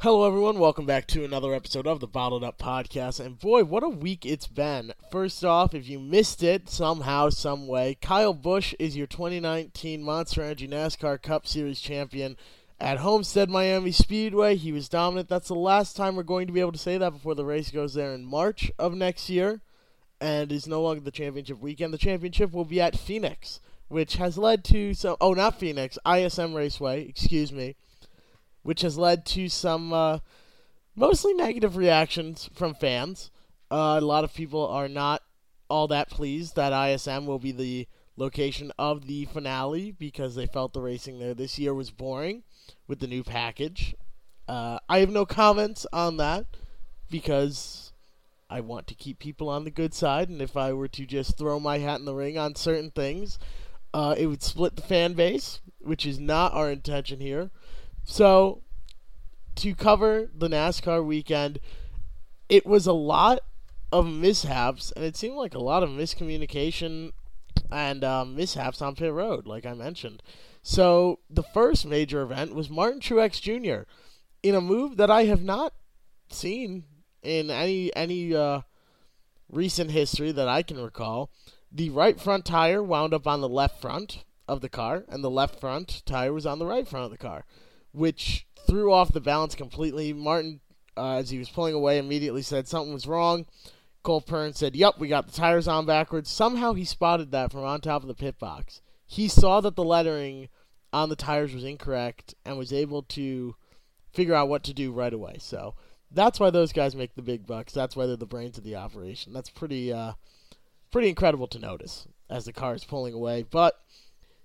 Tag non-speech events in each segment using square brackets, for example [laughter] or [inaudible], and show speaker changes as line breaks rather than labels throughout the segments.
Hello, everyone. Welcome back to another episode of the Bottled Up Podcast. And boy, what a week it's been. First off, if you missed it somehow, some way, Kyle Busch is your 2019 Monster Energy NASCAR Cup Series champion at Homestead Miami Speedway. He was dominant. That's the last time we're going to be able to say that before the race goes there in March of next year and is no longer the championship weekend. The championship will be at Phoenix, which has led to some. Oh, not Phoenix, ISM Raceway, excuse me which has led to some uh, mostly negative reactions from fans. Uh, a lot of people are not all that pleased that ISM will be the location of the finale because they felt the racing there this year was boring with the new package. Uh, I have no comments on that because I want to keep people on the good side, and if I were to just throw my hat in the ring on certain things, uh, it would split the fan base, which is not our intention here. So, to cover the NASCAR weekend, it was a lot of mishaps, and it seemed like a lot of miscommunication and um, mishaps on pit road, like I mentioned. So, the first major event was Martin Truex Jr. in a move that I have not seen in any any uh, recent history that I can recall. The right front tire wound up on the left front of the car, and the left front tire was on the right front of the car which threw off the balance completely. Martin, uh, as he was pulling away, immediately said something was wrong. Cole Pearn said, Yep, we got the tires on backwards. Somehow he spotted that from on top of the pit box. He saw that the lettering on the tires was incorrect and was able to figure out what to do right away. So that's why those guys make the big bucks. That's why they're the brains of the operation. That's pretty uh, pretty incredible to notice as the car is pulling away. But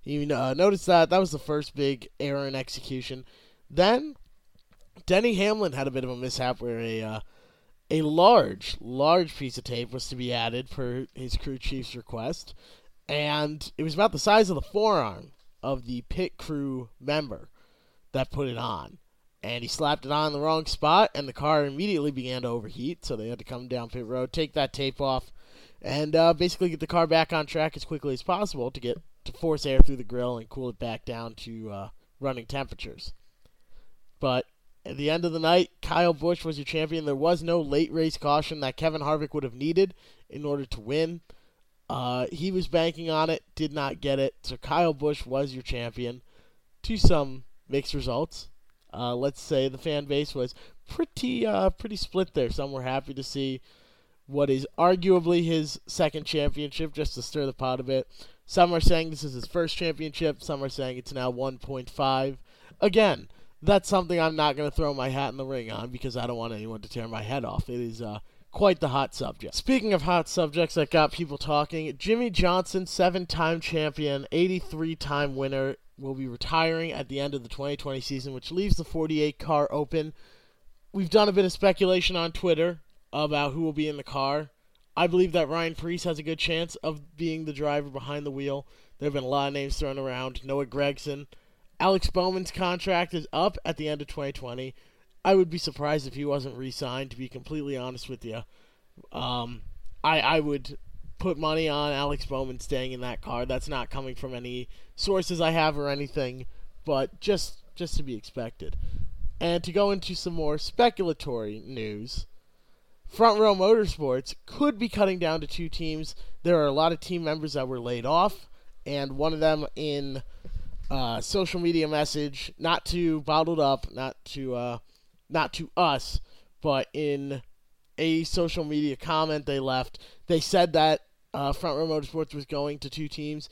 you uh, notice that that was the first big error in execution. Then Denny Hamlin had a bit of a mishap where a uh, a large, large piece of tape was to be added per his crew chief's request, and it was about the size of the forearm of the pit crew member that put it on. And he slapped it on in the wrong spot, and the car immediately began to overheat. So they had to come down pit road, take that tape off, and uh, basically get the car back on track as quickly as possible to get to force air through the grill and cool it back down to uh, running temperatures. But at the end of the night, Kyle Busch was your champion. There was no late race caution that Kevin Harvick would have needed in order to win. Uh, he was banking on it, did not get it. So Kyle Busch was your champion to some mixed results. Uh, let's say the fan base was pretty uh, pretty split there. Some were happy to see what is arguably his second championship, just to stir the pot a bit. Some are saying this is his first championship. Some are saying it's now 1.5. Again, that's something I'm not going to throw my hat in the ring on because I don't want anyone to tear my head off. It is uh, quite the hot subject. Speaking of hot subjects that got people talking, Jimmie Johnson, seven time champion, 83 time winner, will be retiring at the end of the 2020 season, which leaves the 48 car open. We've done a bit of speculation on Twitter about who will be in the car. I believe that Ryan Preece has a good chance of being the driver behind the wheel. There have been a lot of names thrown around. Noah Gragson. Alex Bowman's contract is up at the end of 2020. I would be surprised if he wasn't re-signed. To be completely honest with you, um, I I would put money on Alex Bowman staying in that car. That's not coming from any sources I have or anything, but just just to be expected. And to go into some more speculatory news, Front Row Motorsports could be cutting down to two teams. There are a lot of team members that were laid off, and one of them in uh, social media message, not to bottled up, not to uh, not to us, but in a social media comment they left, they said that uh, Front Row Motorsports was going to two teams.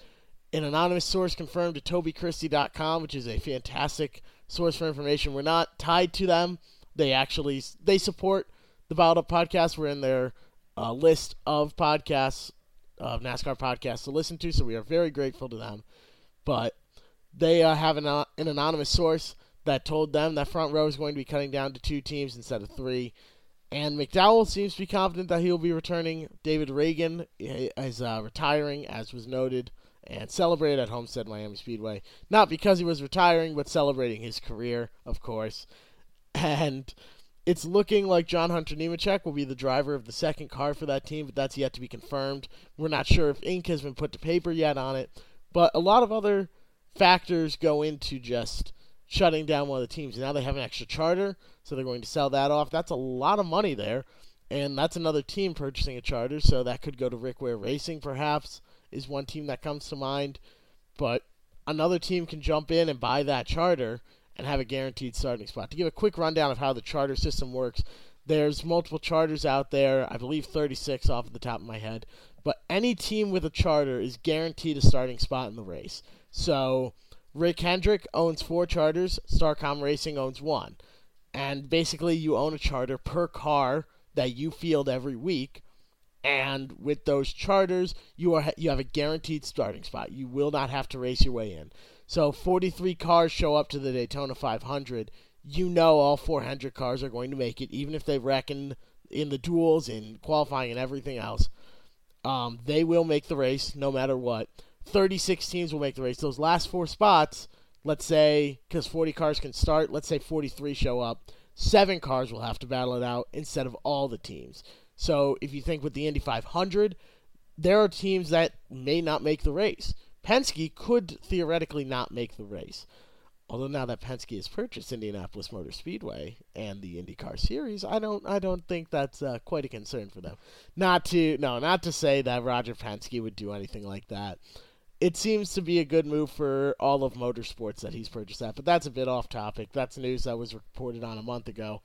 An anonymous source confirmed to TobyChristie.com, which is a fantastic source for information. We're not tied to them. They actually they support the Bottled Up podcast. We're in their uh, list of podcasts, of NASCAR podcasts to listen to, so we are very grateful to them. But they uh, have an, uh, an anonymous source that told them that front row is going to be cutting down to two teams instead of three. And McDowell seems to be confident that he will be returning. David Ragan is uh, retiring, as was noted, and celebrated at Homestead Miami Speedway. Not because he was retiring, but celebrating his career, of course. [laughs] And it's looking like John Hunter Nemechek will be the driver of the second car for that team, but that's yet to be confirmed. We're not sure if ink has been put to paper yet on it, but a lot of other factors go into just shutting down one of the teams. Now they have an extra charter, so they're going to sell that off. That's a lot of money there, and that's another team purchasing a charter, so that could go to Rick Ware Racing, perhaps, is one team that comes to mind. But another team can jump in and buy that charter and have a guaranteed starting spot. To give a quick rundown of how the charter system works, there's multiple charters out there, I believe 36 off the top of my head, but any team with a charter is guaranteed a starting spot in the race. So Rick Hendrick owns four charters, Starcom Racing owns one. And basically, you own a charter per car that you field every week. And with those charters, you are you have a guaranteed starting spot. You will not have to race your way in. So 43 cars show up to the Daytona 500. You know all 400 cars are going to make it, even if they reckon in the duels, in qualifying, and everything else. Um, they will make the race no matter what. 36 teams will make the race. Those last four spots, let's say, because 40 cars can start, let's say 43 show up, seven cars will have to battle it out instead of all the teams. So if you think with the Indy 500, there are teams that may not make the race. Penske could theoretically not make the race. Although now that Penske has purchased Indianapolis Motor Speedway and the IndyCar Series, I don't I don't think that's uh, quite a concern for them. Not to no, not to say that Roger Penske would do anything like that it seems to be a good move for all of motorsports that he's purchased that. But that's a bit off topic. That's news that was reported on a month ago.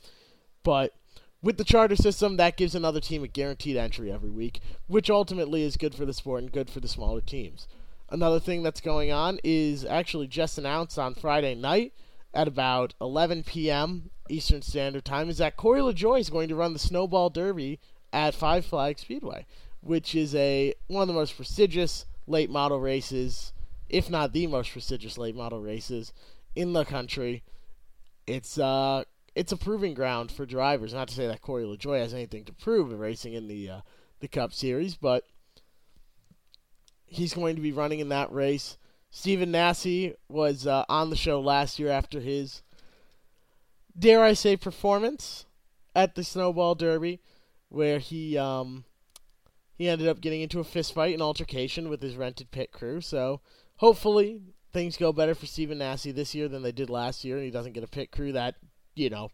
But with the charter system, that gives another team a guaranteed entry every week, which ultimately is good for the sport and good for the smaller teams. Another thing that's going on is actually just announced on Friday night at about 11 p.m. Eastern Standard Time is that Corey LaJoie is going to run the Snowball Derby at Five Flag Speedway, which is a one of the most prestigious late model races, if not the most prestigious late model races in the country. It's uh it's a proving ground for drivers. Not to say that Corey LaJoie has anything to prove in racing in the uh, the Cup Series, but he's going to be running in that race. Stephen Nasse was uh, on the show last year after his, dare I say, performance at the Snowball Derby, where he um, he ended up getting into a fistfight and altercation with his rented pit crew. So hopefully things go better for Stephen Nasse this year than they did last year, and he doesn't get a pit crew that you know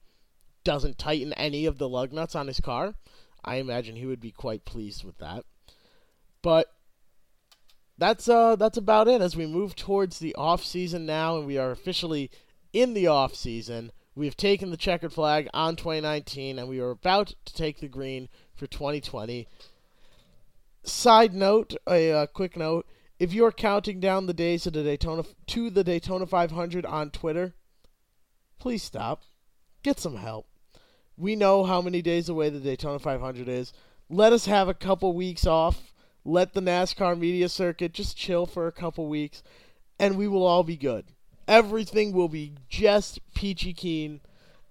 doesn't tighten any of the lug nuts on his car. I imagine he would be quite pleased with that. But that's uh that's about it as we move towards the off season now and we are officially in the off season. We have taken the checkered flag on 2019 and we are about to take the green for 2020 side note, a uh, quick note: if you're counting down the days to the Daytona to the Daytona 500 on Twitter, please stop. Get some help. We know how many days away the Daytona 500 is. Let us have a couple weeks off. Let the NASCAR media circuit just chill for a couple weeks, and we will all be good. Everything will be just peachy keen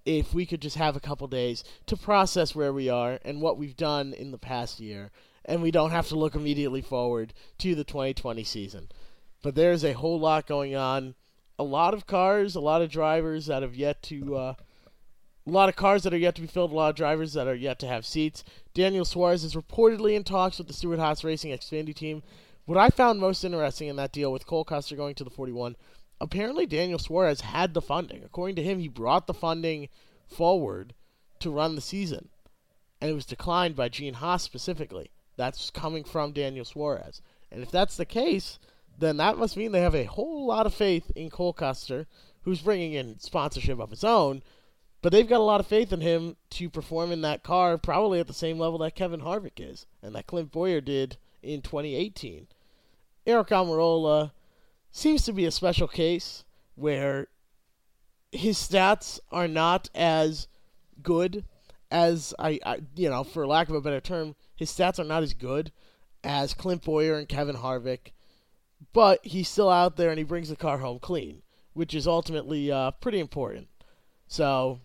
if we could just have a couple days to process where we are and what we've done in the past year and we don't have to look immediately forward to the 2020 season. But there's a whole lot going on. A lot of cars, a lot of drivers that have yet to, uh, a lot of cars that are yet to be filled, a lot of drivers that are yet to have seats. Daniel Suarez is reportedly in talks with the Stewart-Haas Racing Xfinity team. What I found most interesting in that deal with Cole Custer going to the 41, apparently Daniel Suarez had the funding. According to him, he brought the funding forward to run the season, and it was declined by Gene Haas specifically. That's coming from Daniel Suarez. And if that's the case, then that must mean they have a whole lot of faith in Cole Custer, who's bringing in sponsorship of his own. But they've got a lot of faith in him to perform in that car, probably at the same level that Kevin Harvick is, and that Clint Bowyer did in 2018. Aric Almirola seems to be a special case where his stats are not as good as I, I, you know, for lack of a better term, his stats are not as good as Clint Bowyer and Kevin Harvick, but he's still out there and he brings the car home clean, which is ultimately uh, pretty important. So,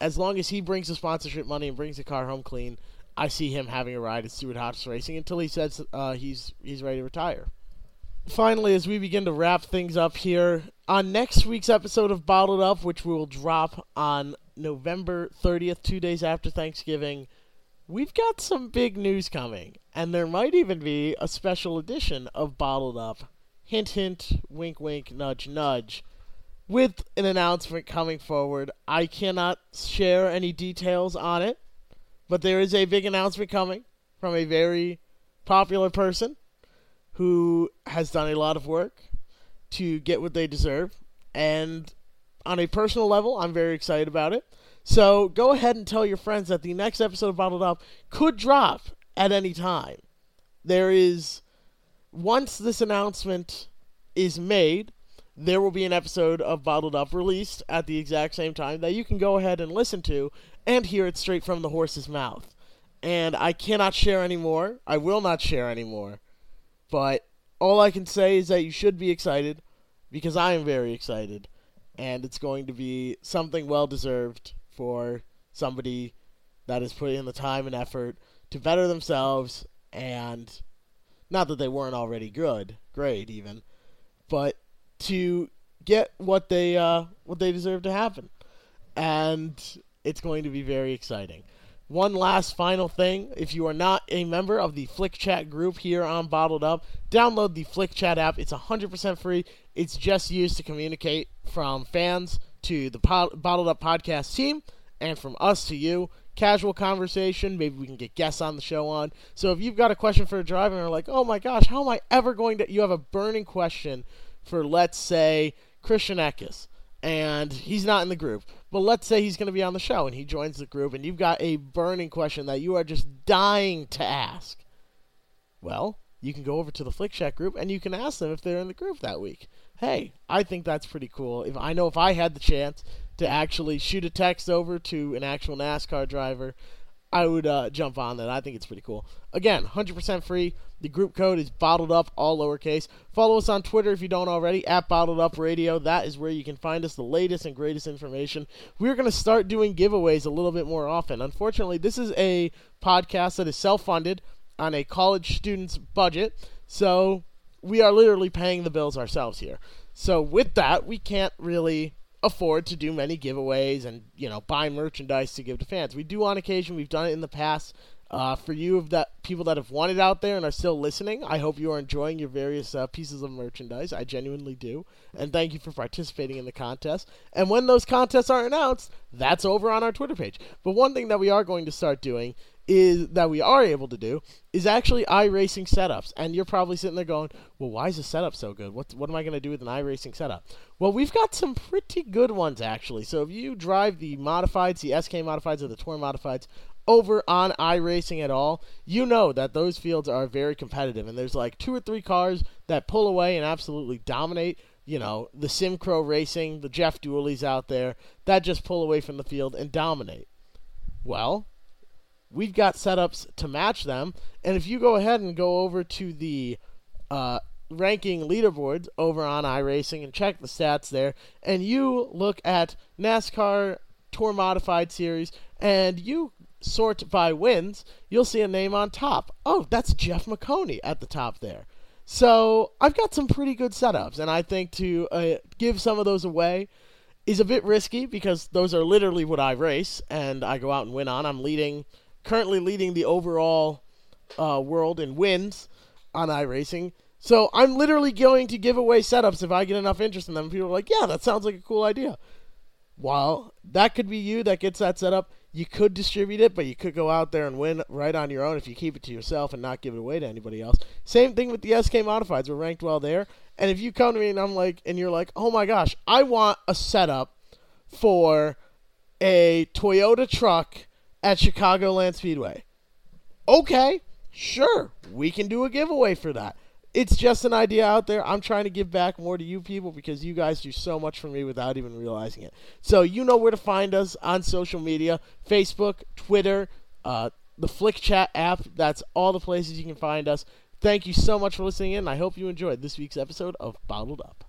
as long as he brings the sponsorship money and brings the car home clean, I see him having a ride at Stewart-Haas Racing until he says uh, he's he's ready to retire. Finally, as we begin to wrap things up here, on next week's episode of Bottled Up, which we will drop on November 30th, two days after Thanksgiving, we've got some big news coming, and there might even be a special edition of Bottled Up. Hint, hint, wink, wink, nudge, nudge. With an announcement coming forward. I cannot share any details on it, but there is a big announcement coming from a very popular person who has done a lot of work to get what they deserve. And on a personal level, I'm very excited about it. So go ahead and tell your friends that the next episode of Bottled Up could drop at any time. There is, once this announcement is made, there will be an episode of Bottled Up released at the exact same time that you can go ahead and listen to and hear it straight from the horse's mouth. And I cannot share anymore. I will not share anymore. But all I can say is that you should be excited because I am very excited. And it's going to be something well deserved for somebody that is putting in the time and effort to better themselves and not that they weren't already good, great even, but to get what they uh, what they deserve to happen, and it's going to be very exciting. One last final thing: if you are not a member of the Flick Chat group here on Bottled Up, download the Flick Chat app. It's 100% free. It's just used to communicate from fans to the Bottled Up podcast team, and from us to you casual conversation. Maybe we can get guests on the show on. So if you've got a question for a driver and are like, oh my gosh, how am I ever going to? You have a burning question for, let's say, Christian Eckes, and he's not in the group. But let's say he's going to be on the show and he joins the group, and you've got a burning question that you are just dying to ask. Well, you can go over to the Flick Chat group and you can ask them if they're in the group that week. Hey, I think that's pretty cool. If I know if I had the chance to actually shoot a text over to an actual NASCAR driver, I would uh, jump on that. I think it's pretty cool. Again, 100% free. The group code is bottled up, all lowercase. Follow us on Twitter if you don't already, at Bottled Up Radio. That is where you can find us the latest and greatest information. We're going to start doing giveaways a little bit more often. Unfortunately, this is a podcast that is self funded on a college student's budget. So we are literally paying the bills ourselves here. So with that, we can't really afford to do many giveaways and you know buy merchandise to give to fans. We do on occasion. We've done it in the past. Uh, for you of that people that have wanted out there and are still listening, I hope you are enjoying your various uh, pieces of merchandise. I genuinely do, and thank you for participating in the contest. And when those contests are announced, that's over on our Twitter page. But one thing that we are going to start doing is that we are able to do is actually iRacing setups. And you're probably sitting there going, "Well, why is the setup so good? What what am I going to do with an iRacing setup?" Well, we've got some pretty good ones actually. So if you drive the modifieds, the SK modifieds or the Tour modifieds over on iRacing at all, you know that those fields are very competitive and there's like two or three cars that pull away and absolutely dominate you know, the Simcro Racing, the Jeff Dooleys out there that just pull away from the field and dominate. Well, we've got setups to match them. And if you go ahead and go over to the uh, ranking leaderboards over on iRacing and check the stats there, and you look at NASCAR Tour Modified Series, and you sort by wins, you'll see a name on top. Oh, that's Jeff McConey at the top there. So I've got some pretty good setups, and I think to uh, give some of those away is a bit risky because those are literally what I race and I go out and win on. I'm leading currently leading the overall uh, world in wins on iRacing. So I'm literally going to give away setups if I get enough interest in them. People are like, yeah, that sounds like a cool idea. While that could be you that gets that setup, you could distribute it, but you could go out there and win right on your own if you keep it to yourself and not give it away to anybody else. Same thing with the SK modifieds. We're ranked well there. And if you come to me and I'm like, and you're like, oh my gosh, I want a setup for a Toyota truck at Chicagoland Speedway. Okay, sure, we can do a giveaway for that. It's just an idea out there. I'm trying to give back more to you people because you guys do so much for me without even realizing it. So you know where to find us on social media Facebook, Twitter, uh, the Flick Chat app. That's all the places you can find us. Thank you so much for listening in. I hope you enjoyed this week's episode of Bottled Up.